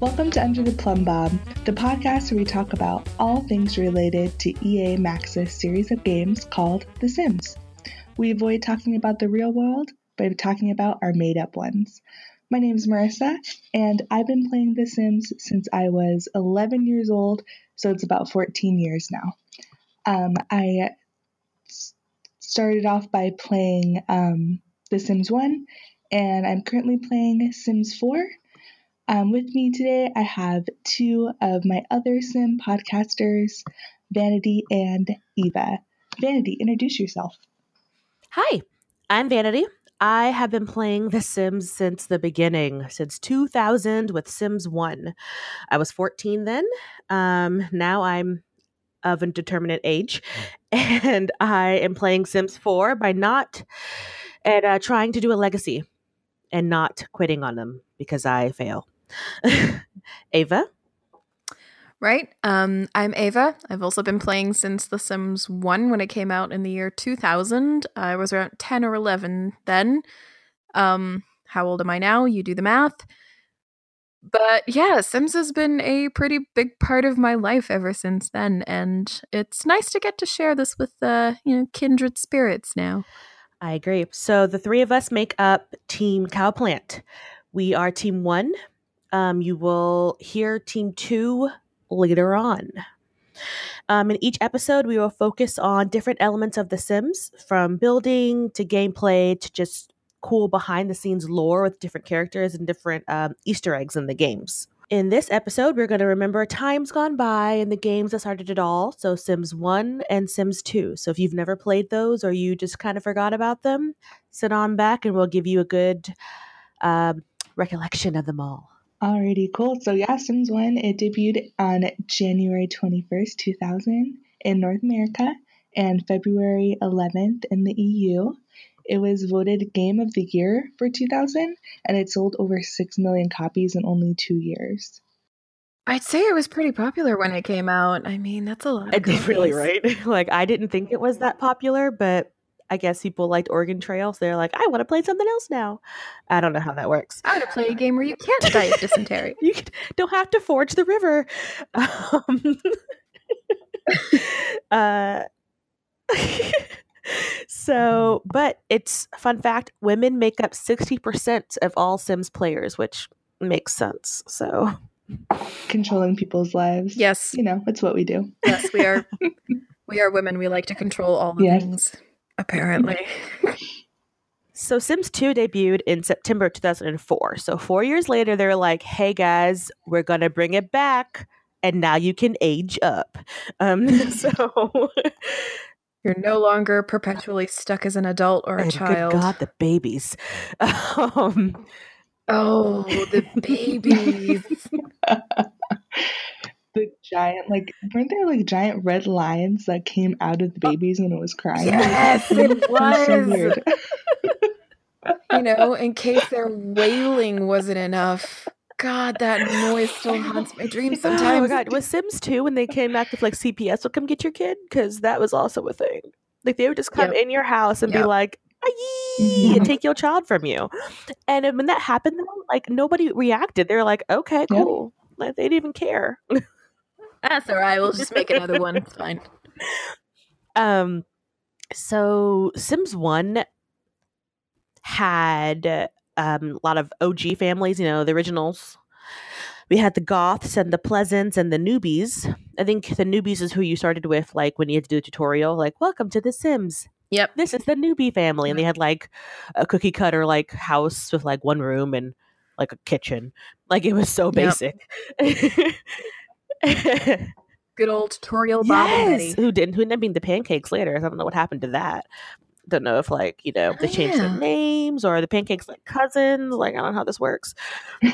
Welcome to Under the Plumb Bob, the podcast where we talk about all things related to EA Maxis series of games called The Sims. We avoid talking about the real world by talking about our made up ones. My name is Marissa, and I've been playing The Sims since I was 11 years old, so it's about 14 years now. Um, I started off by playing um, The Sims 1, and I'm currently playing Sims 4. Um, with me today, I have two of my other Sim podcasters, Vanity and Eva. Vanity, introduce yourself. Hi, I'm Vanity. I have been playing The Sims since the beginning, since 2000 with Sims 1. I was 14 then. Um, now I'm of a determinate age, and I am playing Sims 4 by not and uh, trying to do a legacy and not quitting on them because I fail. Ava? Right. Um, I'm Ava. I've also been playing since The Sims 1 when it came out in the year 2000. I was around 10 or 11 then. Um, how old am I now? You do the math. But yeah, Sims has been a pretty big part of my life ever since then, and it's nice to get to share this with uh, you know kindred spirits now. I agree. So the three of us make up Team Cowplant. We are Team One, um, you will hear Team Two later on. Um, in each episode, we will focus on different elements of The Sims, from building to gameplay to just cool behind the scenes lore with different characters and different um, Easter eggs in the games. In this episode, we're going to remember times gone by and the games that started it all. So, Sims 1 and Sims 2. So, if you've never played those or you just kind of forgot about them, sit on back and we'll give you a good um, recollection of them all. Alrighty, cool. So yeah, Sims 1, it debuted on January 21st, 2000 in North America and February 11th in the EU. It was voted Game of the Year for 2000 and it sold over 6 million copies in only two years. I'd say it was pretty popular when it came out. I mean, that's a lot. It did really right. like I didn't think it was that popular, but I guess people liked Oregon Trail, so they're like, I want to play something else now. I don't know how that works. I want to play a game where you can't die of dysentery. you don't have to forge the river. Um, uh, so, but it's fun fact: women make up sixty percent of all Sims players, which makes sense. So, controlling people's lives. Yes, you know, it's what we do. Yes, we are. we are women. We like to control all the yes. things apparently. So Sims 2 debuted in September 2004. So 4 years later they're like, "Hey guys, we're going to bring it back and now you can age up." Um so you're no longer perpetually stuck as an adult or a and child. Good God, the babies. Um, oh, the babies the giant like weren't there like giant red lions that came out of the oh, babies when it was crying? Yes, it was. so weird. you know, in case their wailing wasn't enough. God, that noise still haunts my dreams sometimes. Oh my god, was Sims 2 when they came back with like CPS will come get your kid? Because that was also a thing. Like they would just come yep. in your house and yep. be like, and take your child from you. And when that happened, like nobody reacted. They're like, okay, cool. Yep. Like, they didn't even care. That's all right. We'll just make another one. It's fine. Um, so Sims One had um, a lot of OG families. You know, the originals. We had the Goths and the Pleasants and the Newbies. I think the Newbies is who you started with, like when you had to do a tutorial, like "Welcome to the Sims." Yep, this is the newbie family, and they had like a cookie cutter like house with like one room and like a kitchen. Like it was so basic. Yep. Good old tutorial Bob yes! and Betty. Who didn't who named the pancakes later? I don't know what happened to that. Don't know if like, you know, they changed yeah. their names or the pancakes like cousins. Like I don't know how this works.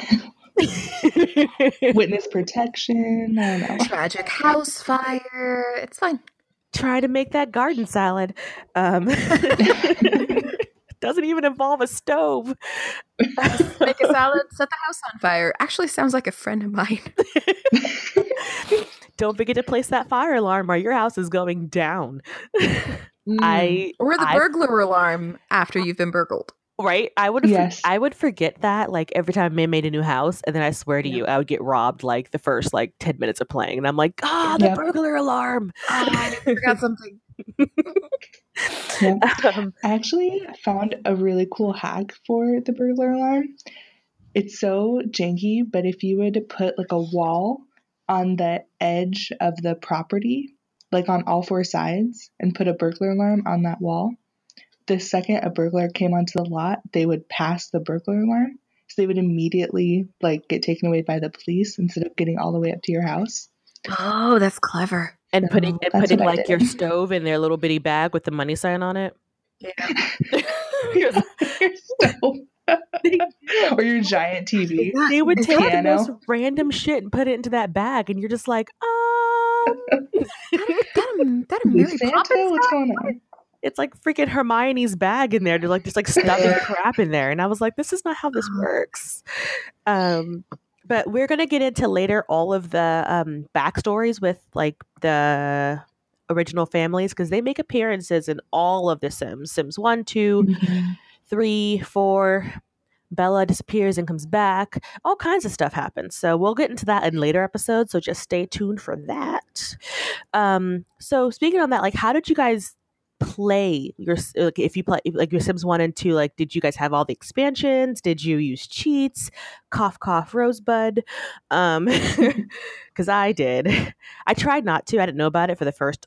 Witness protection. I don't know. Tragic house fire. It's fine. Try to make that garden salad. Um, doesn't even involve a stove. Make a salad, set the house on fire. Actually, sounds like a friend of mine. Don't forget to place that fire alarm or your house is going down. Mm. I or the I, burglar alarm after you've been burgled. Right? I would Yes. I would forget that like every time I made a new house and then I swear to Yeah. you I would get robbed like the first like 10 minutes of playing and I'm like, "Ah, the Yep. burglar alarm." Oh, I forgot something. Um, I actually found a really cool hack for the burglar alarm. It's so janky, but if you would put like a wall on the edge of the property, like on all four sides, and put a burglar alarm on that wall, the second a burglar came onto the lot, they would pass the burglar alarm. So they would immediately like get taken away by the police instead of getting all the way up to your house. Oh, that's clever. And putting and putting like your stove in their little bitty bag with the money sign on it. Your stove. or your giant TV. they would take the most random shit and put it into that bag and you're just like, um That, that a Mary Santa, Poppins what's going on? it's like freaking Hermione's bag in there. They're like just like stuffing crap in there. And I was like, this is not how this works. Um, but we're gonna get into later all of the um backstories with like the original families because they make appearances in all of the Sims. Sims one, two, Mhm. three, four. Bella disappears and comes back. All kinds of stuff happens. So we'll get into that in later episodes. So just stay tuned for that. Um, so speaking on that, like, how did you guys play your like if you play like your Sims one and two? Like, did you guys have all the expansions? Did you use cheats? Cough, cough, Rosebud. Um, because I did. I tried not to. I didn't know about it for the first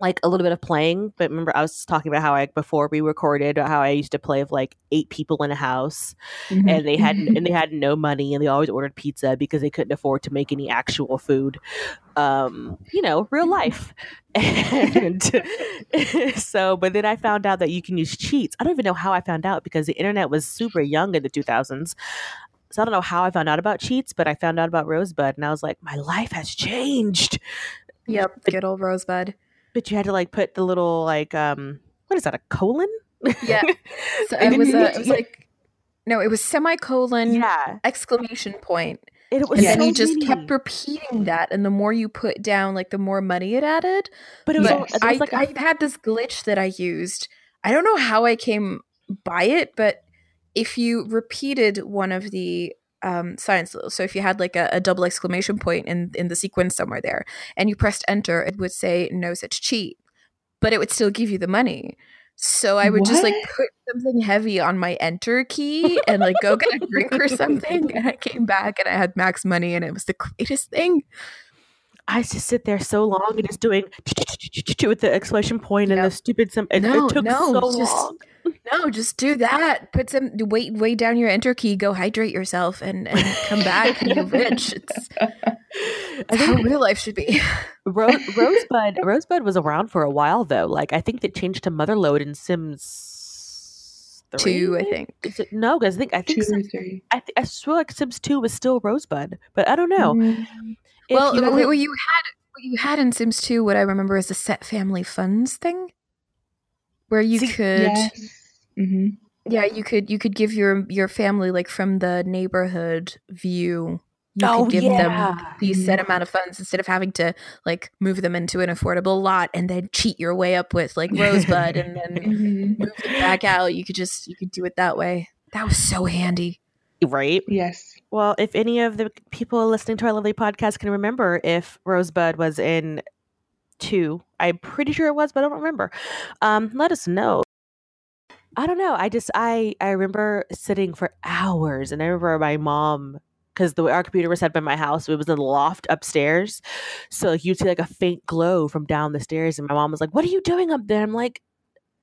like a little bit of playing, but remember I was talking about how I before we recorded how I used to play with like eight people in a house Mhm. and they had and they had no money and they always ordered pizza because they couldn't afford to make any actual food. Um, you know, real life. And so, but then I found out that you can use cheats. I don't even know how I found out because the internet was super young in the 2000s. So I don't know how I found out about cheats, but I found out about Rosebud and I was like, my life has changed. Yep, good old Rosebud. But you had to like put the little like um what is that, a colon? Yeah. So it was a, it was like no, it was semicolon yeah. exclamation point. It was And Yes. then you just kept repeating that and the more you put down, like the more money it added. but it was, Yes. it I, was like I had this glitch that I used. I don't know how I came by it, but if you repeated one of the um, signs, so if you had like a, a double exclamation point in in the sequence somewhere there, and you pressed enter, it would say no such cheat, but it would still give you the money. So I would just like put something heavy on my enter key and like go get a drink or something, and I came back and I had max money, and it was the greatest thing. I used to sit there so long and just doing with the exclamation point and the stupid sim. It, No, it took no, so just- long. No, just do that. Put some weight way down your enter key. Go hydrate yourself and, and come back and you're rich. It's, I it's how think real life should be. Ro- Rosebud Rosebud was around for a while though. Like I think they changed to Motherlode in Sims three. Two, I think. Is it, no, because I think I think Two or Sims, three. I, th- I swear like Sims two was still Rosebud, but I don't know. Mm. If well, you what, had- what you had what you had in Sims 2, what I remember is the set family funds thing. Where you See, could Yes. hmm yeah, you could you could give your your family like from the neighborhood view. You oh could give them the set amount of funds instead of having to like move them into an affordable lot and then cheat your way up with like Rosebud and then hmm move it back out. You could just you could do it that way. That was so handy. right. Yes. Well, if any of the people listening to our lovely podcast can remember if Rosebud was in two, I'm pretty sure it was, but I don't remember. Um, let us know. I don't know. I just I I remember sitting for hours, and I remember my mom because the our computer was set up in my house, it was in the loft upstairs. So like, you'd see like a faint glow from down the stairs, and my mom was like, "What are you doing up there?" I'm like,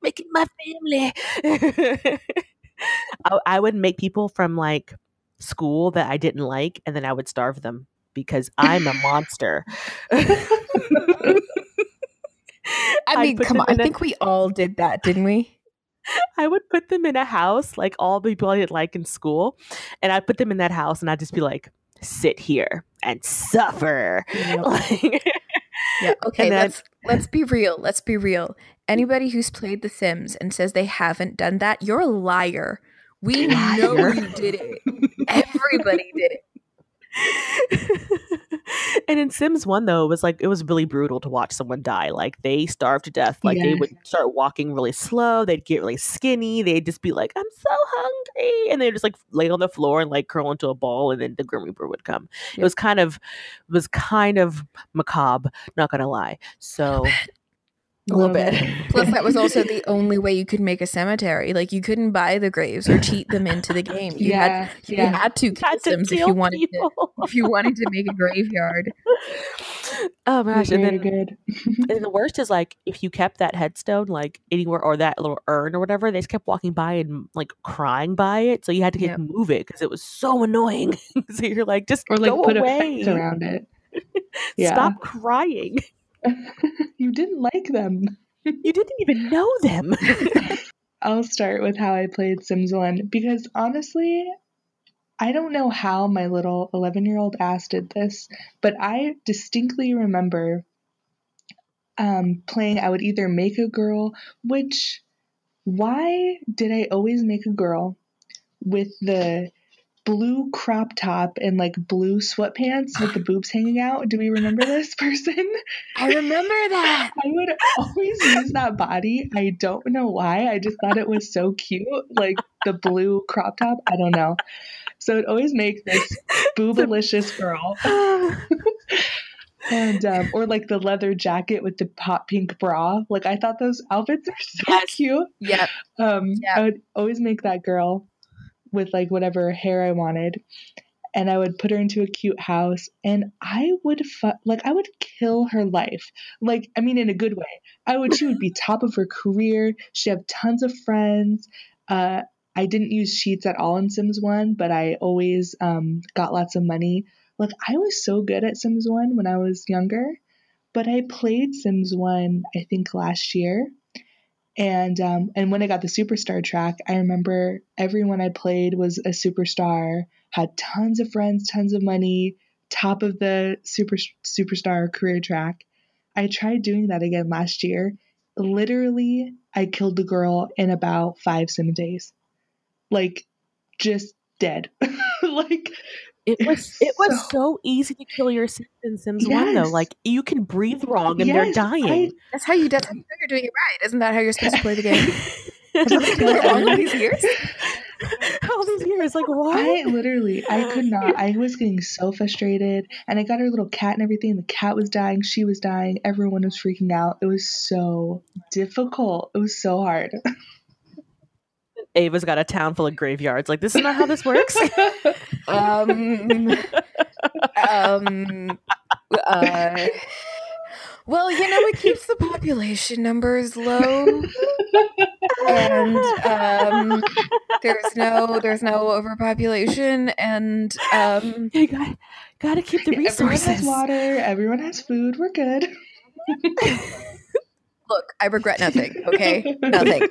"Making my family." I, I would make people from like school that I didn't like, and then I would starve them because I'm a monster. I mean, put come on. I in a- think we all did that, didn't we? I would put them in a house, like all the people I didn't like in school, and I'd put them in that house, and I'd just be like, "Sit here and suffer." Like- Yeah. Okay. Then- let's let's be real. Let's be real. Anybody who's played The Sims and says they haven't done that, you're a liar. We know you did it. Everybody did it. and in Sims 1 though, it was like it was really brutal to watch someone die. Like they starved to death. Like they would start walking really slow, they'd get really skinny, they'd just be like, I'm so hungry. And they'd just like lay on the floor and like curl into a ball and then the Grim Reaper would come. It was kind of it was kind of macabre, not gonna lie. So a little um, bit. Plus, that was also the only way you could make a cemetery. Like you couldn't buy the graves or cheat them into the game. You had yeah, you yeah. had to kill Had to Sims if you wanted to if you wanted to make a graveyard. oh my gosh. And then good. And the worst is like if you kept that headstone like anywhere or that little urn or whatever, they just kept walking by and like crying by it. So you had to get Yep. move it because it was so annoying. so you're like, just or like go put away. a fence around it. Yeah. Stop crying. You didn't like them. You didn't even know them. I'll start with how I played Sims 1 because honestly, I don't know how my little 11 year old ass did this, but I distinctly remember um, playing. I would either make a girl, which, why did I always make a girl with the blue crop top and like blue sweatpants with the boobs hanging out? Do we remember this person? I remember that. I would always use that body. I don't know why. I just thought it was so cute. Like the blue crop top. I don't know. So it always makes this boobalicious girl. And um, or like the leather jacket with the hot pink bra. Like I thought those outfits are so Yes. cute. Yep. Um, Yeah. I would always make that girl with like whatever hair I wanted, and I would put her into a cute house, and I would fu- like I would kill her life. Like I mean, in a good way. I would. She would be top of her career. She'd have tons of friends. Uh, I didn't use sheets at all in Sims One, but I always um, got lots of money. Like I was so good at Sims One when I was younger, but I played Sims One I think last year and um, and when I got the superstar track, I remember everyone I played was a superstar, had tons of friends, tons of money, top of the super superstar career track. I tried doing that again last year. Literally, I killed the girl in about five sim days, like just dead. like It It was was it was so- so easy to kill your Sims in Sims One though. Like you can breathe wrong and they're yes, dying. That's how you. That's how you know you're doing it right. Isn't that how you're supposed to play the game? After all of these years. All these years, like what? I literally, I could not. I was getting so frustrated, and I got her little cat and everything. The cat was dying, she was dying, everyone was freaking out. It was so difficult. It was so hard. Ava's got a town full of graveyards. Like this is not how this works. Um. um. Uh, well, you know, it keeps the population numbers low, and um, there's no there's no overpopulation, and um, you got gotta keep the everyone has resources. water. Everyone has food. We're good. look, I regret nothing. Okay, nothing.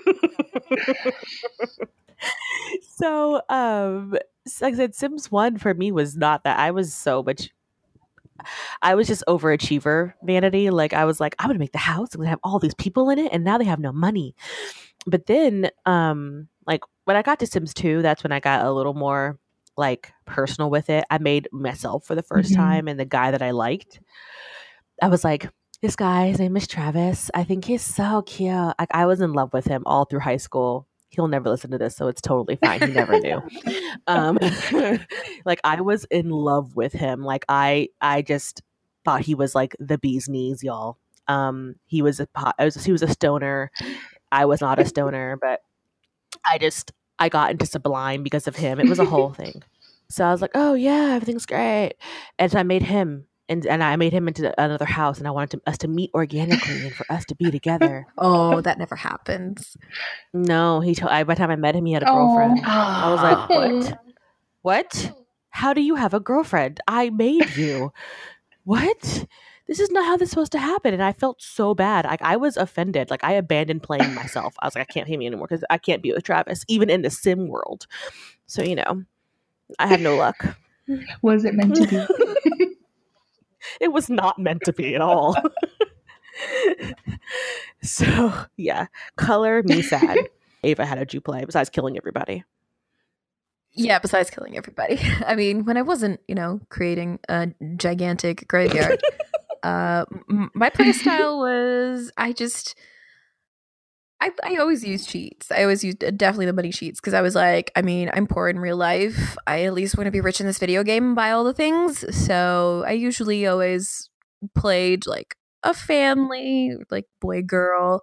so um like I said, Sims One for me was not that. I was so much. I was just overachiever vanity. Like I was like, I'm gonna make the house. I'm gonna have all these people in it, and now they have no money. But then, um, like when I got to Sims Two, that's when I got a little more like personal with it. I made myself for the 1st Mhm. time, and the guy that I liked, I was like, this guy, his name is Travis. I think he's so cute. Like I was in love with him all through high school. He'll never listen to this, so it's totally fine. He never knew. Um, like I was in love with him. Like I, I just thought he was like the bee's knees, y'all. Um, he was a pot. I was, he was a stoner. I was not a stoner, but I just I got into Sublime because of him. It was a whole thing. So I was like, oh yeah, everything's great, and so I made him. And, and I made him into another house, and I wanted to, us to meet organically and for us to be together. Oh, that never happens. No, he told. I, by the time I met him, he had a Aw. girlfriend. Oh, I was like, Oh. what? What? How do you have a girlfriend? I made you. what? This is not how this is supposed to happen. And I felt so bad. Like I was offended. Like I abandoned playing myself. I was like, I can't play me anymore because I can't be with Travis, even in the sim world. So you know, I had no luck. Was it meant to be? It was not meant to be at all. so yeah, color me sad. Ava, how did you play besides killing everybody? Yeah, besides killing everybody. I mean, when I wasn't, you know, creating a gigantic graveyard, uh, m- my playstyle was I just. I, I always use cheats. I always use uh, definitely the money cheats because I was like, I mean, I'm poor in real life. I at least want to be rich in this video game and buy all the things. So I usually always played like a family, like boy girl.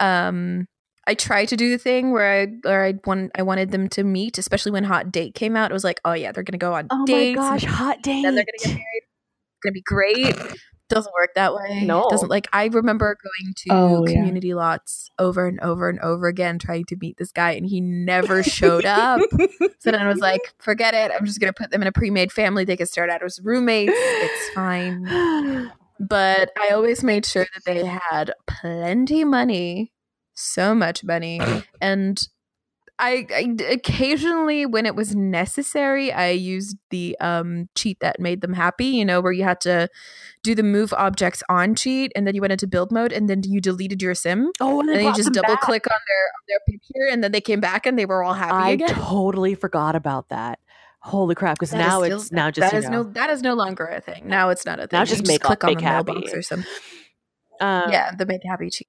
Um, I tried to do the thing where I or I want I wanted them to meet, especially when Hot Date came out. It was like, oh yeah, they're gonna go on Oh dates. my gosh, hot date. Then they're gonna get married. It's gonna be great. Doesn't work that way. No. Doesn't like I remember going to Oh, yeah. community lots over and over and over again trying to meet this guy and he never showed up. So then I was like, forget it. I'm just gonna put them in a pre-made family. They can start out as roommates. It's fine. But I always made sure that they had plenty money, so much money, and I, I occasionally, when it was necessary, I used the um, cheat that made them happy. You know, where you had to do the move objects on cheat, and then you went into build mode, and then you deleted your sim, oh, and, and then you just double back. click on their on their picture, and then they came back and they were all happy I again. totally forgot about that. Holy crap! Because is now still- it's now just that you know, no that is no longer a thing. Now it's not a thing. Now just just make click on make the mailbox or something. um, yeah, the make happy cheat.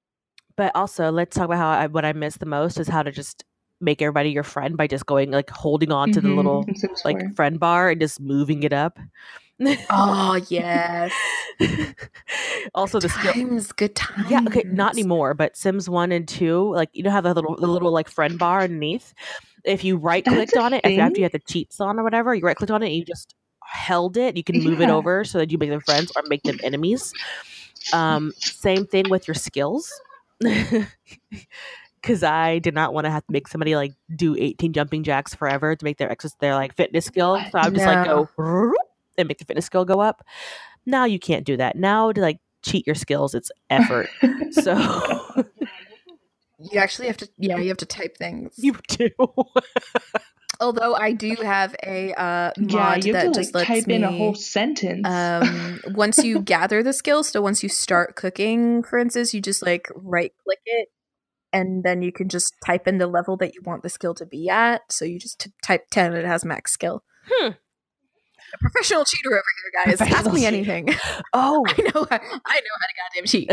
But also, let's talk about how I, what I miss the most is how to just make everybody your friend by just going like holding on to the Mhm, little in like friend bar and just moving it up. Oh yes, also, the skill. good times. Yeah, okay, not anymore. But Sims one and two, like you know, have the little the little like friend bar underneath. If you right clicked on it, if after you had the cheats on or whatever, you right clicked on it, and you just held it. You can move it over so that you make them friends or make them enemies. Um, same thing with your skills. Because I did not want to have to make somebody like do 18 jumping jacks forever to make their exercise their like fitness skill. So I'm just like go and make the fitness skill go up. Now you can't do that. Now to like cheat your skills, it's effort. so You actually have to. Yeah, you have to type things. you do. Although I do have a uh, mod yeah, you that have to just like lets type me. in a whole sentence. um, once you gather the skills, so once you start cooking, for instance, you just like right click it, and then you can just type in the level that you want the skill to be at. So you just t- type ten, and it has max skill. Hmm. A professional cheater over here, guys. Ask me cheater. anything. Oh, I know. I know how to goddamn cheat.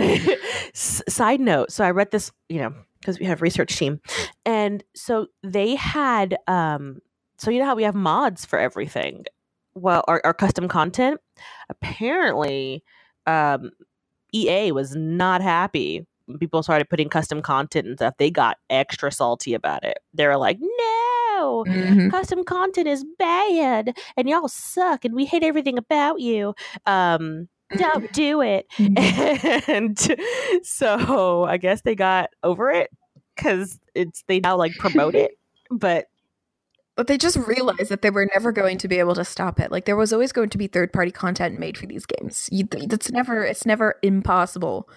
Side note so i read this you know because we have research team and so they had um so you know how we have mods for everything well our, our custom content apparently um ea was not happy people started putting custom content and stuff they got extra salty about it they were like no Mhm. custom content is bad and y'all suck and we hate everything about you um don't do it and so i guess they got over it because it's they now like promote it but But they just realized that they were never going to be able to stop it. Like there was always going to be third party content made for these games. You, that's never. It's never impossible.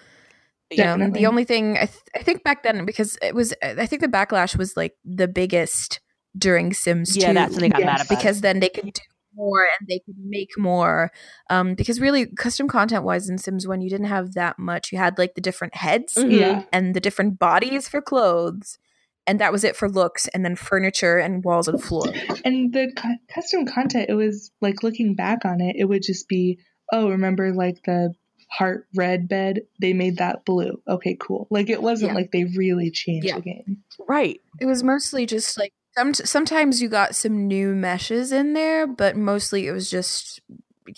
Definitely. the only thing I, th- I think back then because it was I think the backlash was like the biggest during Sims yeah 2 that's when they got mad about because then they could do more and they could make more. Um, because really custom content wise in Sims 1, you didn't have that much, you had like the different heads Mhm. yeah. and the different bodies for clothes, and that was it for looks, and then furniture and walls and floor. And the cu- custom content, it was like looking back on it, it would just be, oh, remember like the heart red bed? They made that blue. Okay, cool. Like it wasn't Yeah. like they really changed Yeah. the game. right It was mostly just like some, sometimes you got some new meshes in there, but mostly it was just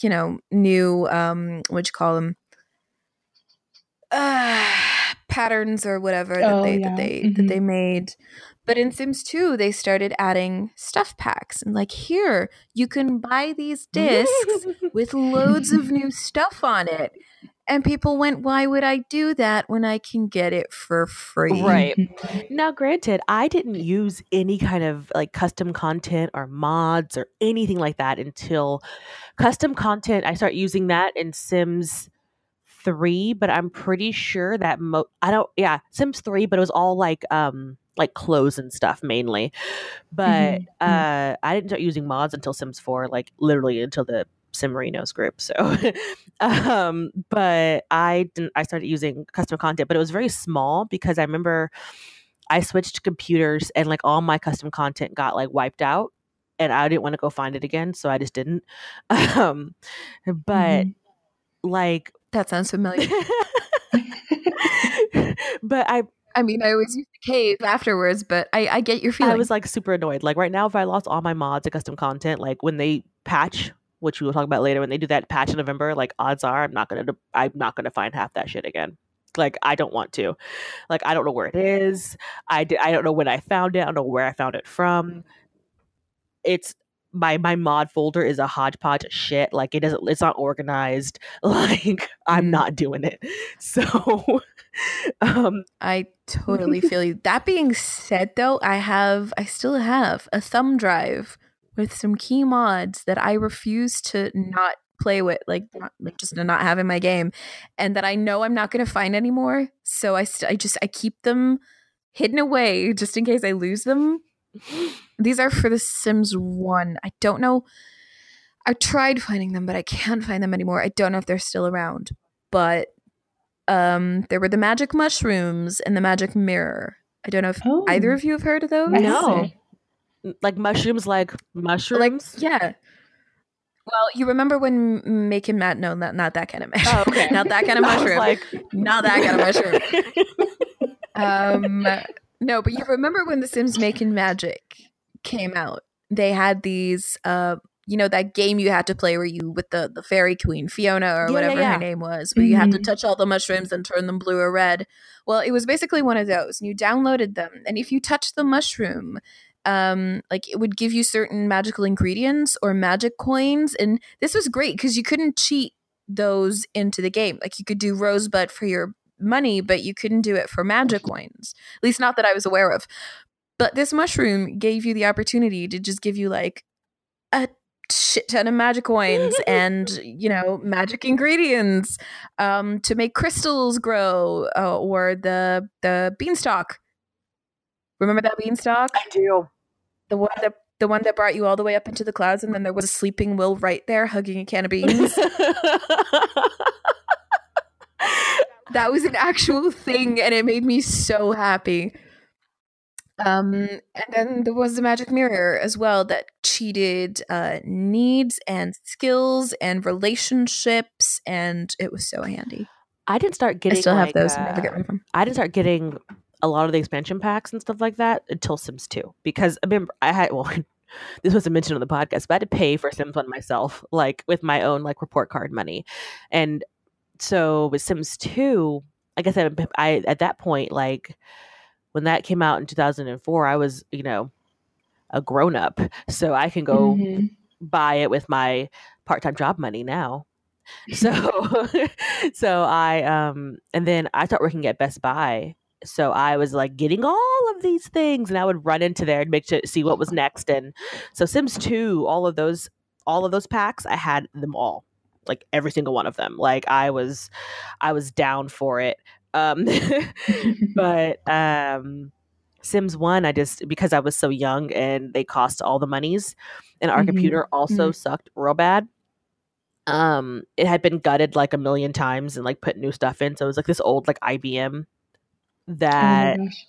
you know new um what you call them uh, patterns or whatever that Oh, they yeah. that they Mhm. that they made. But in Sims 2, they started adding stuff packs and like here you can buy these discs with loads of new stuff on it. And people went, why would I do that when I can get it for free? Right. Now, granted, I didn't use any kind of like custom content or mods or anything like that until custom content. I start using that in Sims 3, but I'm pretty sure that mo- I don't, yeah, Sims 3, but it was all like, um, like clothes and stuff mainly. But Mhm. uh, I didn't start using mods until Sims 4, like literally until the Simerinos group. So, um, but I didn't, I started using custom content, but it was very small because I remember I switched computers and like all my custom content got like wiped out. and I didn't want to go find it again, so I just didn't. Um, but Mhm. like, That sounds familiar. but I I mean, I always use the cave afterwards, but I, I get your feeling. I was like super annoyed. Like right now, if I lost all my mods and custom content, like when they patch, which we will talk about later, when they do that patch in November, like odds are I'm not gonna I'm not gonna find half that shit again. Like I don't want to. Like I don't know where it is. I—I don't know when I found it. I don't know where I found it from. It's my my mod folder is a hodgepodge of shit. Like it doesn't. It's not organized. Like I'm Mm. not doing it. So, um, I totally feel you. That being said, though, I have, I still have a thumb drive with some key mods that I refuse to not play with, like, not, like just to not have in my game, and that I know I'm not going to find anymore. So I, st- I just, I keep them hidden away just in case I lose them. These are for The Sims One. I don't know. I tried finding them, but I can't find them anymore. I don't know if they're still around, but um there were the magic mushrooms and the magic mirror i don't know if Oh. either of you have heard of those No. haven't. like mushrooms, like like mushrooms. yeah well you remember when M- making matt no not, not that kind of mushroom Oh, okay. not that kind of mushroom like, not that kind of mushroom um no but you remember when the sims making magic came out they had these uh you know that game you had to play where you with the the fairy queen fiona or Yeah, yeah, whatever yeah. her name was where you had to Mhm. touch all the mushrooms and turn them blue or red well it was basically one of those and you downloaded them and if you touched the mushroom um like it would give you certain magical ingredients or magic coins and this was great because you couldn't cheat those into the game like you could do rosebud for your money but you couldn't do it for magic coins at least not that i was aware of but this mushroom gave you the opportunity to just give you like a shit ton of magic coins and you know magic ingredients um to make crystals grow uh, or the the beanstalk. Remember that beanstalk? I do. the one that the one that brought you all the way up into the clouds and then there was a sleeping will right there hugging a can of beans? That was an actual thing and it made me so happy um and then there was the magic mirror as well that cheated uh needs and skills and relationships and it was so handy I didn't start getting. i still have like, those and never uh, get rid of them I didn't start getting a lot of the expansion packs and stuff like that until Sims 2 because I remember I had well this wasn't mentioned on the podcast but I had to pay for Sims 1 myself like with my own like report card money and so with Sims 2 like I said I at that point like when that came out in 2004 I was you know a grown up so I can go Mhm. buy it with my part-time job money now so so i um and then i started working at best buy so i was like getting all of these things and i would run into there and make sure to see what was next and so sims 2 all of those all of those packs i had them all like every single one of them like i was i was down for it um but um sims 1 i just because i was so young and they cost all the monies and our Mhm. computer also sucked real bad um it had been gutted like a million times and like put new stuff in so it was like this old like ibm Oh that gosh.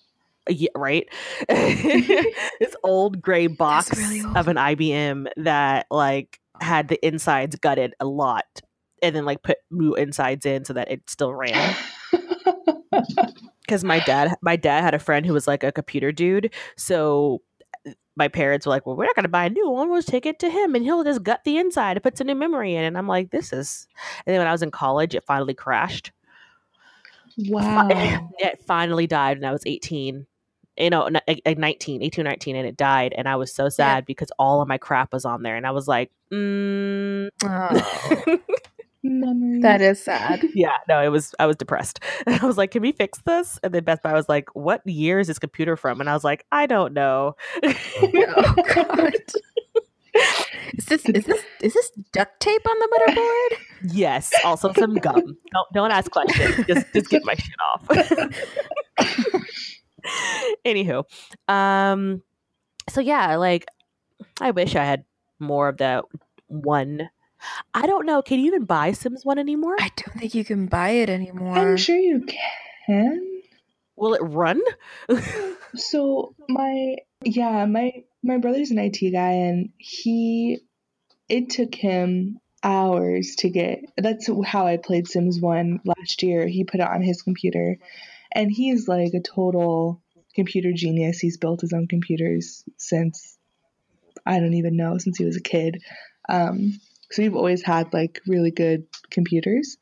yeah, right this old gray box really old. of an ibm that like had the insides gutted a lot and then like put new insides in so that it still ran because my dad my dad had a friend who was like a computer dude so uh, my parents were like well we're not going to buy a new one we'll just take it to him and he'll just gut the inside and put some new memory in and i'm like this is and then when i was in college it finally crashed wow. it finally died when i was 18 you know, n- like- like 19, 18, 19, and it died. And I was so sad because all of my crap was on there. And I was like, mm. oh, Memories. that is sad yeah, no, it was, I was depressed. And I was like, can we fix this? And then Best Buy was like, what year is this computer from? And I was like, I don't know. oh god is this is this is this duct tape on the motherboard yes, also some gum. Don't, don't ask questions. Just, just get my shit off. Anywho, um, so yeah, like I wish I had more of that one. I don't know. Can you even buy Sims One anymore? i don't think you can buy it anymore I'm sure you can. Will it run? So my Yeah, my my brother's an IT guy, and he it took him hours to get. That's how I played Sims One last year. He put it on his computer, and he's like a total computer genius. He's built his own computers since I don't even know since he was a kid. Um, so we've always had like really good computers,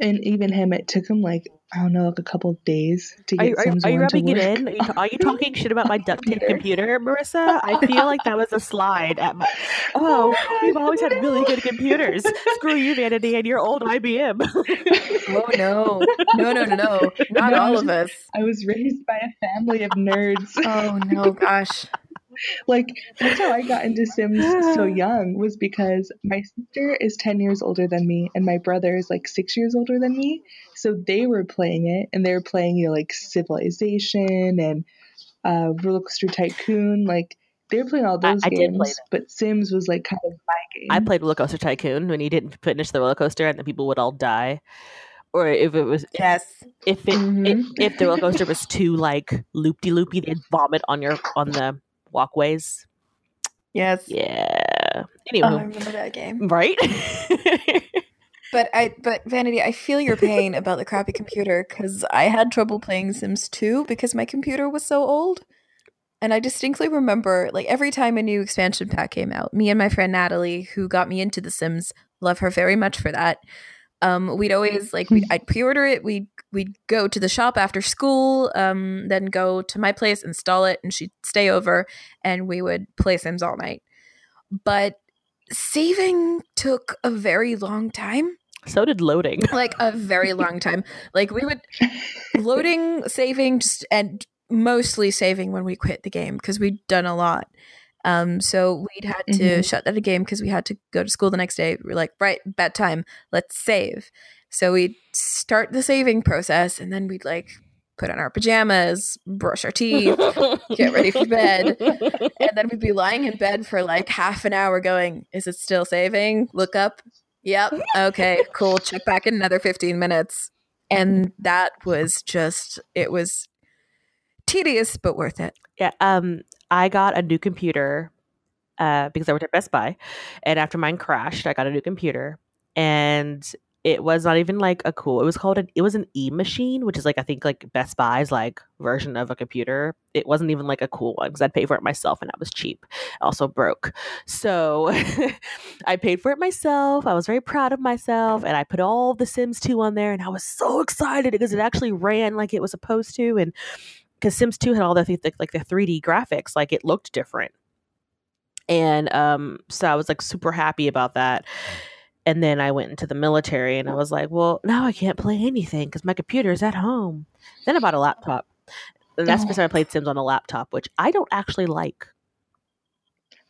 and even him, it took him like I don't know, like a couple of days to get you, are, Sims are you One to rubbing it in? Are you, are you talking shit about my duct tape computer, Marissa? I feel like that was a slide at my. Oh, oh we've always had really good computers. Screw you, Vanity, and your old IBM. Oh no, no, no, no, no! Not No, all of us. I was raised by a family of nerds. Oh no, gosh. Like that's how I got into Sims so young was because my sister is 10 years older than me and my brother is like 6 years older than me. So they were playing it and they were playing you know like Civilization and uh Roller Coaster Tycoon like they were playing all I- those I did play games, but Sims was like kind of my game. I played Roller Coaster Tycoon when you didn't finish the roller coaster and the people would all die. Or if it was Yes. if it, Mhm. if, if the roller coaster was too like loop de loopy, they'd vomit on your on the walkways. Yes. Yeah. Oh, I Anyway, remember that game. right? But I, but Vanity, I feel your pain about the crappy computer because I had trouble playing Sims 2 because my computer was so old. And I distinctly remember, like every time a new expansion pack came out, me and my friend Natalie, who got me into The Sims, love her very much for that. Um, we'd always like we'd, I'd pre-order it. We'd we'd go to the shop after school, um, then go to my place, install it, and she'd stay over, and we would play Sims all night. But saving took a very long time so did loading. like a very long time. Like we would loading, saving, just and mostly saving when we quit the game because we'd done a lot. Um, so we'd had to Mhm. shut down the game because we had to go to school the next day. We are like, right, bedtime, let's save. So we'd start the saving process, and then we'd like put on our pajamas, brush our teeth, get ready for bed. and then we'd be lying in bed for like half an hour going, is it still saving? Look up. Yep. Okay, cool. Check back in another 15 minutes. And that was just, it was tedious, but worth it. Yeah, um, I got a new computer uh, because I worked at Best Buy, and after mine crashed, I got a new computer, and it was not even like a cool. It was called an. It was an E machine, which is like I think like Best Buy's like version of a computer. It wasn't even like a cool one because I'd pay for it myself, and that was cheap. Also broke, so I paid for it myself. I was very proud of myself, and I put all the Sims 2 on there, and I was so excited because it actually ran like it was supposed to, and because Sims 2 had all the th- like the 3D graphics, like it looked different. And um, so I was like super happy about that. And then I went into the military and I was like, well, now I can't play anything because my computer is at home. Then I bought a laptop. And that's the first Oh. time I played Sims on a laptop, which I don't actually like.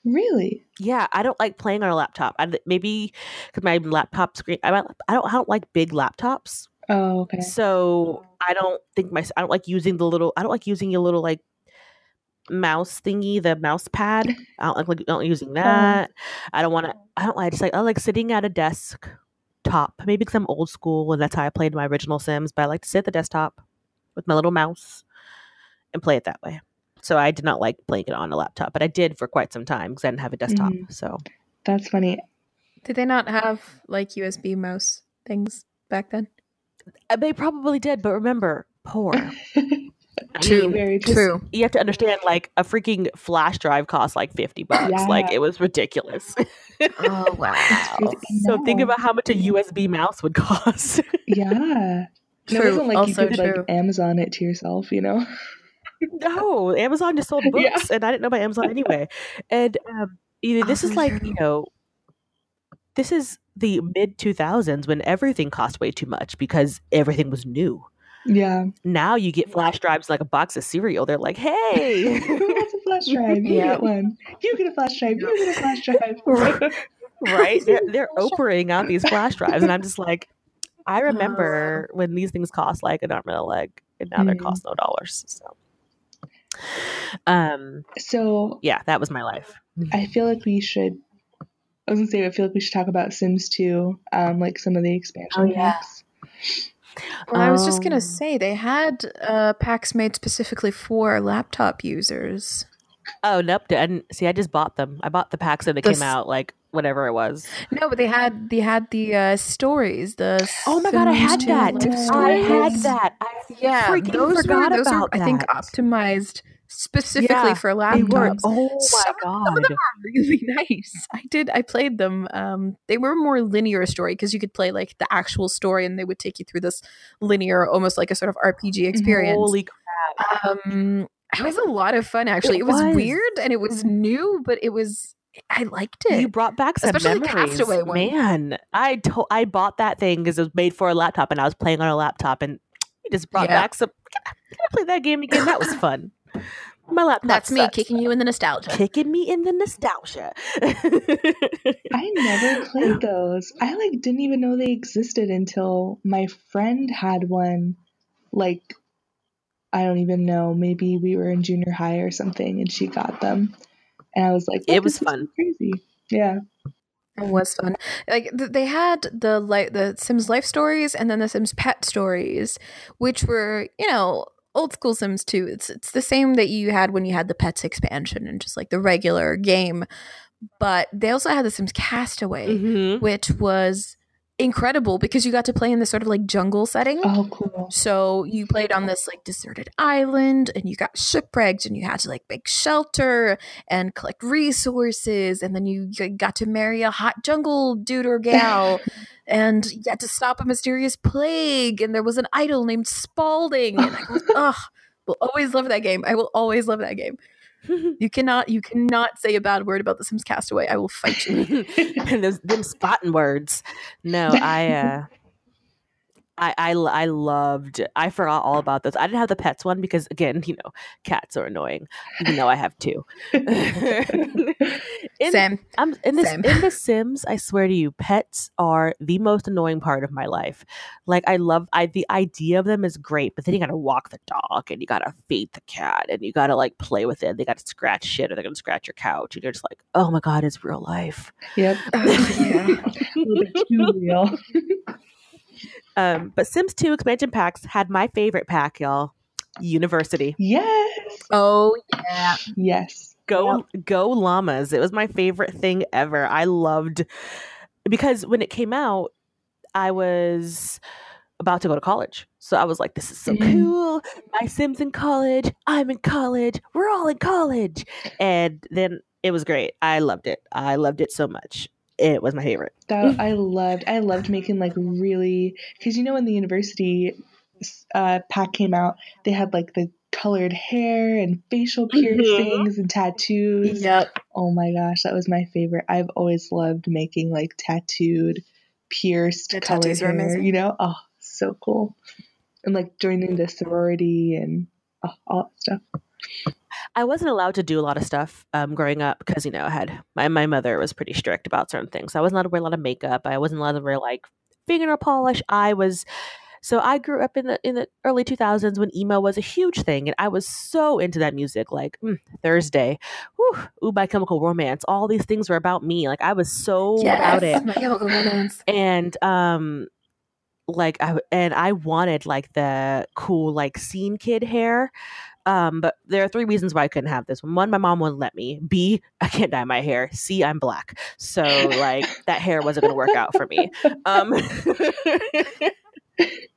Really? Yeah, I don't like playing on a laptop. I, maybe because my laptop screen, I, I don't, I don't like big laptops. Oh, okay. So I don't think my I don't like using the little I don't like using a little like mouse thingy, the mouse pad. I don't like, like don't using oh. that. I don't want to. I don't like. I just like I like sitting at a desk top. Maybe because I'm old school and that's how I played my original Sims. But I like to sit at the desktop with my little mouse and play it that way. So I did not like playing it on a laptop, but I did for quite some time because I didn't have a desktop. Mm-hmm. So That's funny. Did they not have like USB mouse things back then? Uh, they probably did, but remember, poor. I True. mean, Very true. True. you have to understand like a freaking flash drive costs like 50 bucks like it was ridiculous Oh wow. so think about how much a usb mouse would cost Yeah. And it True. wasn't like also you could true. like Amazon it to yourself, you know? no amazon just sold Yeah. books and i didn't know about amazon anyway and um you know, this is like true. you know this is the mid 2000s when everything cost way too much because everything was new Yeah. now you get flash drives like a box of cereal they're like hey Who wants a flash drive? You Yeah. get one. You get a flash drive. You get a flash drive. right? They're, they're opering out these flash drives, and I'm just like, I remember when these things cost like an arm and a leg, and now they Mhm. cost no dollars. So, um, so yeah, that was my life. I feel like we should. I was gonna say I feel like we should talk about Sims 2, um, like some of the expansion Oh, yeah. packs. Well, I was just gonna Um, say they had uh, packs made specifically for laptop users. Oh nope, didn't see. I just bought them. I bought the packs when they came out, like whatever it was. No, but they had they had the uh, stories. The Oh my god, I had that. life I had that. I Yeah, freaking those forgot were those about are I think optimized specifically Yeah, for They were. laptops. Oh my Some- god. Some of them are really nice. I did. I played them. Um, they were more linear story because you could play like the actual story, and they would take you through this linear, almost like a sort of RPG experience. Holy crap! Um, it was a lot of fun. Actually, It it, was. was. weird and it was new, but it was. I liked it. You brought back some Especially the memories, Castaway one. man. I to- I bought that thing because it was made for a laptop, and I was playing on a laptop, and you just brought Yeah. back some. Can I, can I play that game again? That was fun. My laptop. That's me sucks. kicking you in the nostalgia. kicking me in the nostalgia. I never played those. I like didn't even know they existed until my friend had one. Like, I don't even know. Maybe we were in junior high or something, and she got them, and I was like, oh, It "Oh, was fun. crazy." Yeah. It was fun. Like th- they had the like the Sims life stories and then the Sims pet stories, which were you know old school Sims too. It's it's the same that you had when you had the pets expansion and just like the regular game, but they also had the Sims Castaway, Mhm. which was incredible because you got to play in this sort of like jungle setting. Oh, cool. So you played on this like deserted island and you got shipwrecked and you had to like make shelter and collect resources and then you got to marry a hot jungle dude or gal and you had to stop a mysterious plague and there was an idol named Spalding and I go, ugh, will always love that game. I will always love that game. You cannot you cannot say a bad word about the Sims Castaway. I will fight you. those them spotting words. No, I uh I, I I loved I forgot all about those. I didn't have the pets one because again, you know, cats are annoying. Even though I have two. in, Sam, I'm in this Same. in the Sims, I swear to you, pets are the most annoying part of my life. Like I love I the idea of them is great, but then you gotta walk the dog and you gotta feed the cat and you gotta like play with it. They gotta scratch shit or they're gonna scratch your couch and you're just like, oh my god, it's real life. Yep. Oh, yeah. A little bit too real. Um, but Sims 2 expansion packs had my favorite pack, y'all. University. Yes. Oh yeah. Yes. Go go llamas. It was my favorite thing ever. I loved because when it came out, I was about to go to college. So I was like, this is so Mhm. cool. My Sims in college. I'm in college. We're all in college. And then it was great. I loved it. I loved it so much. It was my favorite. That I loved. I loved making like really because you know when the university uh, pack came out, they had like the colored hair and facial Mhm. piercings and tattoos. Yep. Oh my gosh, that was my favorite. I've always loved making like tattooed, pierced, The colored hair. amazing. You know, oh, so cool. And like joining the sorority and oh, all that stuff. I wasn't allowed to do a lot of stuff um, growing up because you know I had my my mother was pretty strict about certain things. I wasn't allowed to wear a lot of makeup. I wasn't allowed to wear like fingernail polish. I was so I grew up in the in the early two thousands when emo was a huge thing, and I was so into that music. Like mm, Thursday, whew, Ooh, My Chemical Romance. All these things were about me. Like I was so about it My Chemical Romance. and um like I and I wanted like the cool like scene kid hair. Um, but there are three reasons why I couldn't have this. One, my mom wouldn't let me. B, I can't dye my hair. C, I'm black. So like that hair wasn't gonna work out for me. Um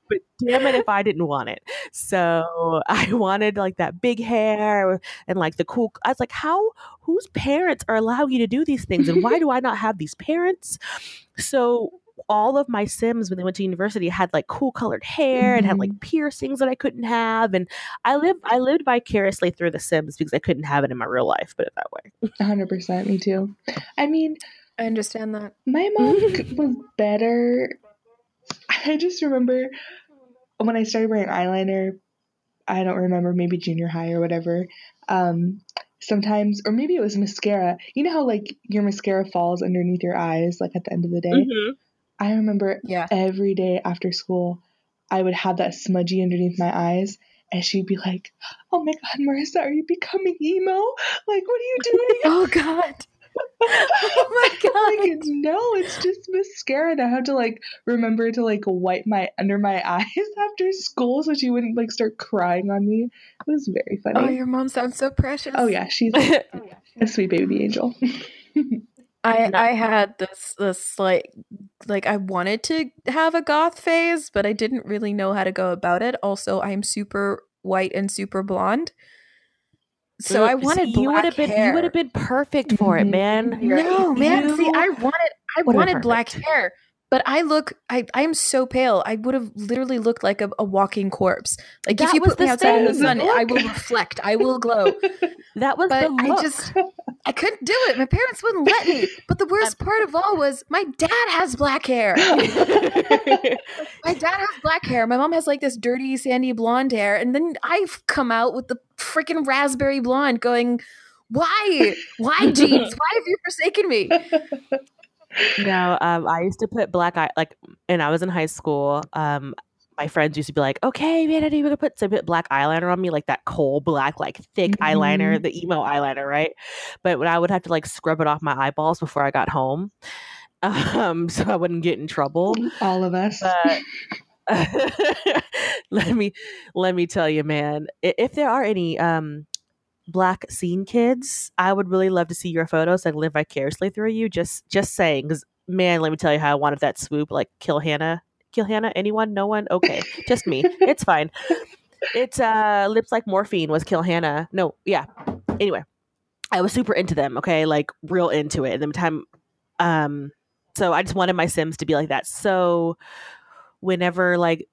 but damn it if I didn't want it. So I wanted like that big hair and like the cool I was like, how whose parents are allowing you to do these things? And why do I not have these parents? So all of my Sims when they went to university had like cool colored hair and had like piercings that I couldn't have. And I lived I lived vicariously through the Sims because I couldn't have it in my real life, put it that way. 100%. Me too. I mean, I understand that. My mom was better. I just remember when I started wearing eyeliner, I don't remember, maybe junior high or whatever. Um, sometimes, or maybe it was mascara. You know how, like, your mascara falls underneath your eyes, like, at the end of the day? Mm-hmm. I remember Yeah. every day after school, I would have that smudgy underneath my eyes. And she'd be like, "Oh my God, Marissa, are you becoming emo? Like, what are you doing?" Oh God. oh my god! like, no, it's just mascara. And I have to like remember to like wipe my under my eyes after school so she wouldn't like start crying on me. It was very funny. Oh, your mom sounds so precious. Oh yeah, she's a sweet baby angel. I I had this this like like I wanted to have a goth phase, but I didn't really know how to go about it. Also, I'm super white and super blonde. So I Ugh, see, wanted you would black have been hair. you would have been perfect for it, Mhm. man. No, man. See, I wanted I would've wanted black hair, but I look I I'm so pale. I would have literally looked like a, a walking corpse. Like if you put me outside in the sun, I will reflect. I will glow. that was But the look. I just I couldn't do it. My parents wouldn't let me. But the worst um, part of all was my dad has black hair. My dad has black hair. My mom has like this dirty sandy blonde hair, and then I've come out with the freaking raspberry blonde, going, "Why? Why, genes? Why have you forsaken me?" No, um, I used to put black eye like, and I was in high school. Um, my friends used to be like, "Okay, man, I need to put some black eyeliner on me, like that coal black, like thick eyeliner, the emo eyeliner, right?" But when I would have to like scrub it off my eyeballs before I got home, um, so I wouldn't get in trouble. All of us. But let me let me tell you, man, if there are any um black scene kids, I would really love to see your photos and live vicariously through you. Just just saying, because man, let me tell you how I wanted that swoop, like kill Hannah, kill Hannah. Anyone? No one? Okay, just me. It's fine. It's uh lips like morphine was kill Hannah. No, yeah. Anyway, I was super into them. Okay, like real into it. And the time, um, so I just wanted my Sims to be like that. So whenever like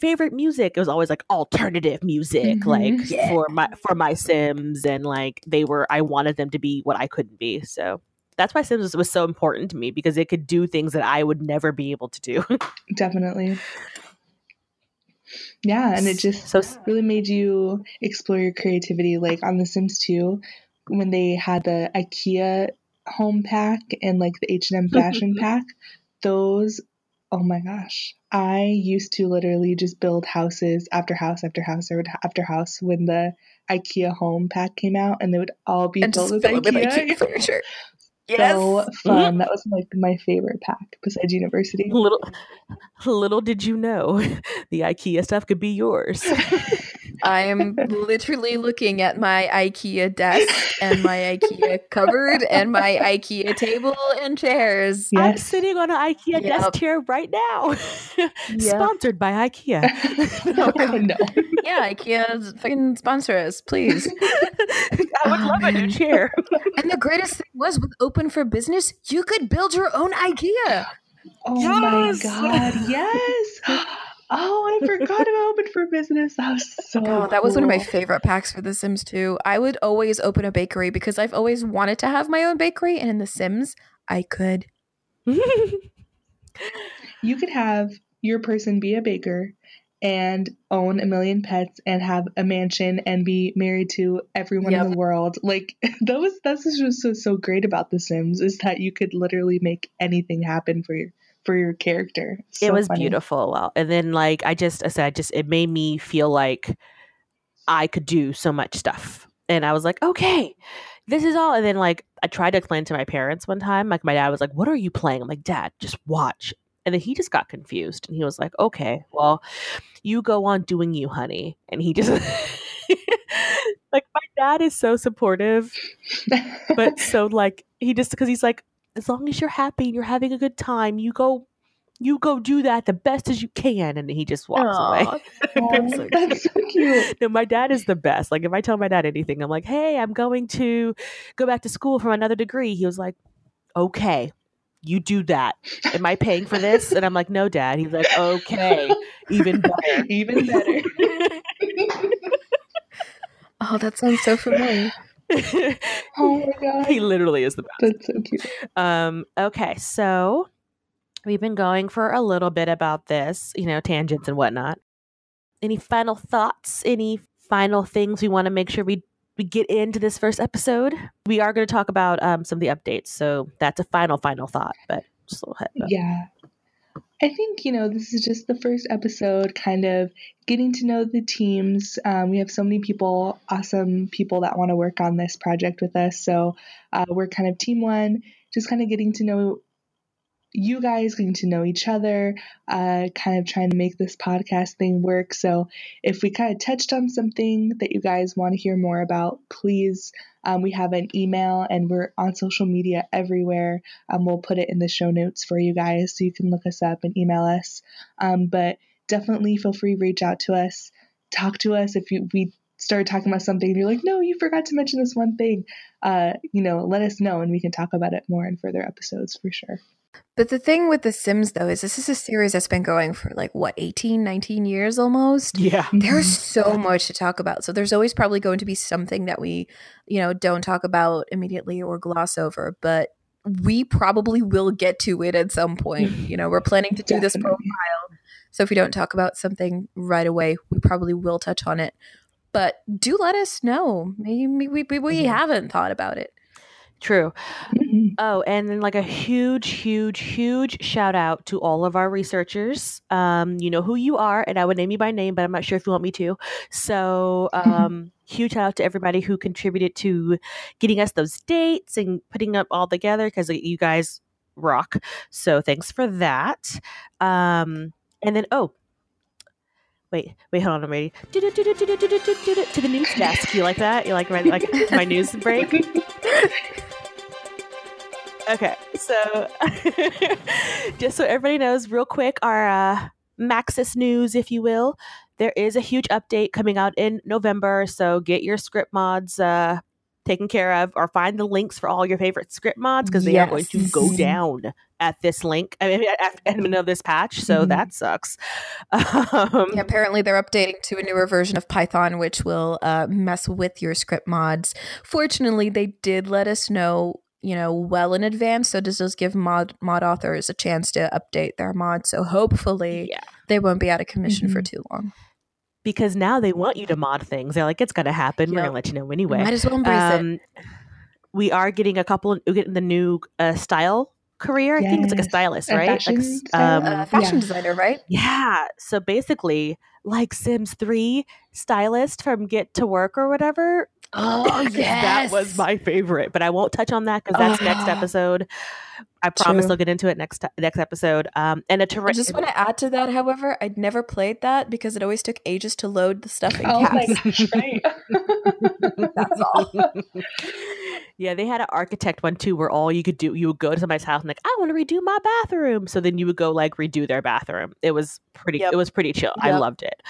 favorite music it was always like alternative music Mhm. like Yeah. for my for my sims and like they were i wanted them to be what i couldn't be so that's why sims was, was so important to me because it could do things that i would never be able to do Definitely. Yeah, and it just so really made you explore your creativity. Like on The Sims 2, when they had the IKEA home pack and like the H&M fashion pack, those oh my gosh. I used to literally just build houses after house after house after house when the IKEA home pack came out and they would all be And filled with it with IKEA. IKEA furniture. So fun. Mm-hmm. That was like my favorite pack besides university. little little did you know the ikea stuff could be yours I am literally looking at my IKEA desk and my IKEA cupboard and my IKEA table and chairs. i'm sitting on an ikea Yep. desk chair right now Yep. sponsored by ikea oh, no. Yeah, IKEA fucking sponsor us, please. i would love a new chair And the greatest thing was with Open for Business, you could build your own IKEA. Oh Yes! my god, yes! Oh, I forgot about Open for Business. That was so Oh, that was one of my favorite packs for The Sims 2. I would always open a bakery because I've always wanted to have my own bakery, and in The Sims, I could. You could have your person be a baker and own a million pets and have a mansion and be married to everyone in the world. Like that was that's just so so great about The Sims is that you could literally make anything happen for your for your character. it was funny. beautiful well and then like i just i said I just it made me feel like i could do so much stuff and i was like okay this is all and then like i tried to explain to my parents one time like my dad was like what are you playing i'm like dad just watch and then he just got confused and he was like okay well you go on doing you honey and he just like my dad is so supportive but so like he just because he's like as long as you're happy and you're having a good time you go you go do that the best as you can and he just walks away. Oh, That's so that's so cute. no my dad is the best. Like if i tell my dad anything i'm like hey i'm going to go back to school for another degree. He was like okay you do that. Am i paying for this? And i'm like no dad. He's like okay even better. Even better. Oh, that sounds so familiar. Oh my god. he literally is the best That's so cute. Um, okay, so we've been going for a little bit about this, you know, tangents and whatnot. Any final thoughts? Any final things we want to make sure we we get into this first episode? We are going to talk about um, some of the updates, so that's a final final thought. But just a little heads up. Yeah. I think, you know, this is just the first episode, kind of getting to know the teams. Um, we have so many people, awesome people that want to work on this project with us. So uh, we're kind of team one, just kind of getting to know you guys getting to know each other, uh, kind of trying to make this podcast thing work. So, if we kind of touched on something that you guys want to hear more about, please, um, we have an email and we're on social media everywhere. Um, we'll put it in the show notes for you guys so you can look us up and email us. Um, but definitely feel free to reach out to us, talk to us if you, we start talking about something and you're like, no, you forgot to mention this one thing. Uh, you know, let us know and we can talk about it more in further episodes for sure. But the thing with The Sims, though, is this is a series that's been going for like, what, 18, 19 years almost? Yeah. There's so much to talk about. So there's always probably going to be something that we, you know, don't talk about immediately or gloss over. But we probably will get to it at some point. You know, we're planning to do this profile. So if we don't talk about something right away, we probably will touch on it. But do let us know. Maybe we, we, we mm-hmm. haven't thought about it. True. Oh, and then like a huge, huge, huge shout out to all of our researchers. Um, you know who you are, and I would name you by name, but I'm not sure if you want me to. So, um, huge shout out to everybody who contributed to getting us those dates and putting up all together because you guys rock. So, thanks for that. Um, and then, oh, wait, wait, hold on, I'm ready. To the news desk. You like that? You like my like my news break? Okay, so just so everybody knows, real quick, our uh, Maxis news, if you will, there is a huge update coming out in November. So get your script mods uh, taken care of, or find the links for all your favorite script mods because they yes. are going to go down at this link. I mean, at the end of this patch. So mm-hmm. that sucks. Um, yeah, apparently, they're updating to a newer version of Python, which will uh, mess with your script mods. Fortunately, they did let us know you know, well in advance. So does this give mod mod authors a chance to update their mods? So hopefully yeah. they won't be out of commission mm-hmm. for too long. Because now they want you to mod things. They're like, it's gonna happen. Yep. We're gonna let you know anyway. Might as well embrace um, it. We are getting a couple. We're getting the new uh, style career. Yes. I think it's like a stylist, a right? Fashion, like, um, uh, fashion yeah. designer, right? Yeah. So basically, like Sims Three stylist from Get to Work or whatever. Oh yes, that was my favorite. But I won't touch on that because that's next ah. episode. I promise True. I'll get into it next next episode. Um, and a ter- I just want to add to that, however, I'd never played that because it always took ages to load the stuff in oh my gosh, right? that's all. Yeah, they had an architect one too, where all you could do, you would go to somebody's house and like, I want to redo my bathroom. So then you would go like redo their bathroom. It was pretty. Yep. It was pretty chill. Yep. I loved it.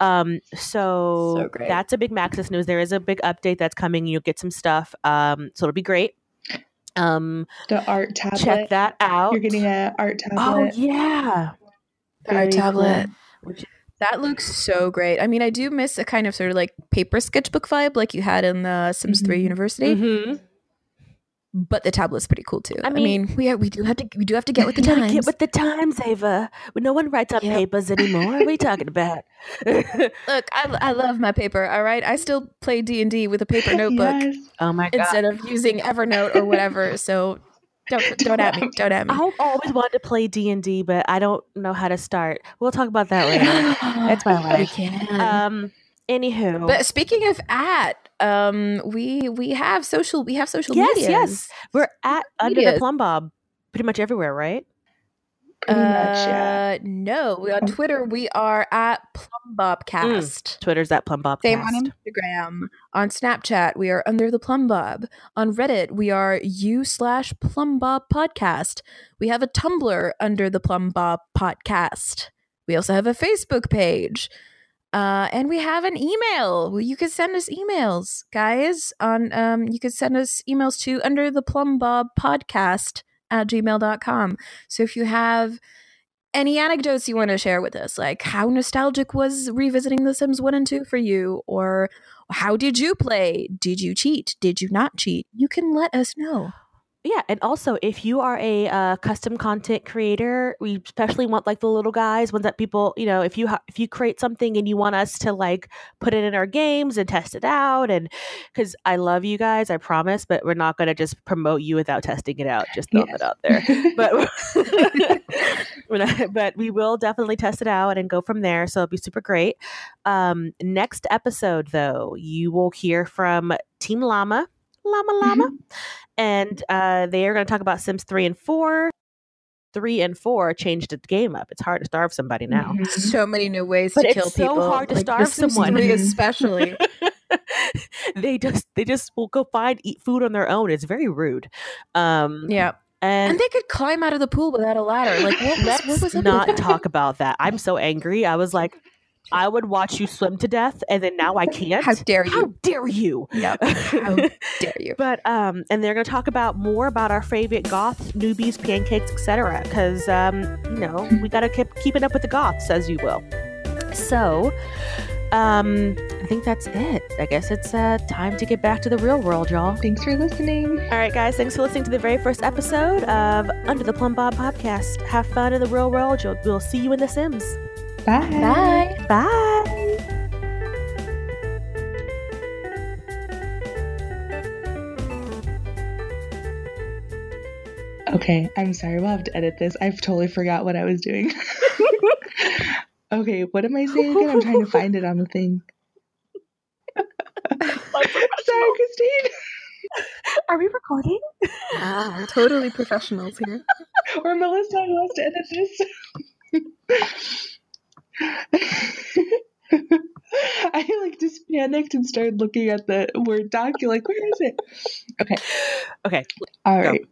Um, so, so that's a big Maxis news. There is a big update that's coming. You'll get some stuff. Um, so it'll be great. Um, the art tablet. Check that out. You're getting an art tablet. Oh yeah, the art tablet. Cool. That looks so great. I mean, I do miss a kind of sort of like paper sketchbook vibe like you had in the Sims mm-hmm. 3 University. Mm-hmm but the tablet's pretty cool too. I mean, I mean, we are, we do have to we do have to get with the times. Get with the times, Ava. No one writes on yep. papers anymore. What are we talking about? Look, I, I love my paper. All right, I still play D and D with a paper notebook. Yes. Oh my god! Instead of using Evernote or whatever. So don't don't at me. Don't at me. I've always wanted to play D and D, but I don't know how to start. We'll talk about that later. That's my life. We can. Um. Anywho, but speaking of at, um we we have social we have social media. yes. Yes, we're at under the plumbob pretty much everywhere, right? Pretty uh, much, yeah. Uh, no, on Twitter we are at Plumbobcast. Mm, Twitter's at Plumbobcast. Same on Instagram. On Snapchat we are under the Plumbob. On Reddit we are u slash Plumbob podcast. We have a Tumblr under the Plumbob podcast. We also have a Facebook page. Uh, and we have an email. You can send us emails, guys. On um, you can send us emails to under the plumbob podcast at gmail.com. So if you have any anecdotes you want to share with us, like how nostalgic was revisiting The Sims 1 and 2 for you, or how did you play? Did you cheat? Did you not cheat? You can let us know. Yeah, and also if you are a uh, custom content creator, we especially want like the little guys, ones that people, you know, if you ha- if you create something and you want us to like put it in our games and test it out, and because I love you guys, I promise, but we're not gonna just promote you without testing it out. Just throw yes. it out there. but but we will definitely test it out and go from there. So it'll be super great. Um, next episode, though, you will hear from Team Llama, Llama Llama, mm-hmm. and uh, they are going to talk about Sims 3 and 4 three and four changed the game up. It's hard to starve somebody now. Mm-hmm. So many new ways but to kill people. It's so hard to like starve someone, especially. they just they just will go find eat food on their own. It's very rude. Um, yeah. And, and, they could climb out of the pool without a ladder. Like, what was, let's what was not talk about that. I'm so angry. I was like, I would watch you swim to death, and then now I can't. How dare you? How dare you? Yeah. How dare you? But um, and they're going to talk about more about our favorite goths, newbies, pancakes, etc. Because um, you know, we got to keep keeping up with the goths, as you will. So, um, I think that's it. I guess it's uh, time to get back to the real world, y'all. Thanks for listening. All right, guys. Thanks for listening to the very first episode of Under the Plumbob podcast. Have fun in the real world. We'll see you in The Sims. Bye. Bye. Bye. Okay, I'm sorry. We'll have to edit this. I've totally forgot what I was doing. okay, what am I saying again? I'm trying to find it on the thing. sorry, Christine. Are we recording? Ah, totally professionals here. or Melissa who has to edit this. I like just panicked and started looking at the Word doc. You're like, where is it? Okay. Okay. All right. Go.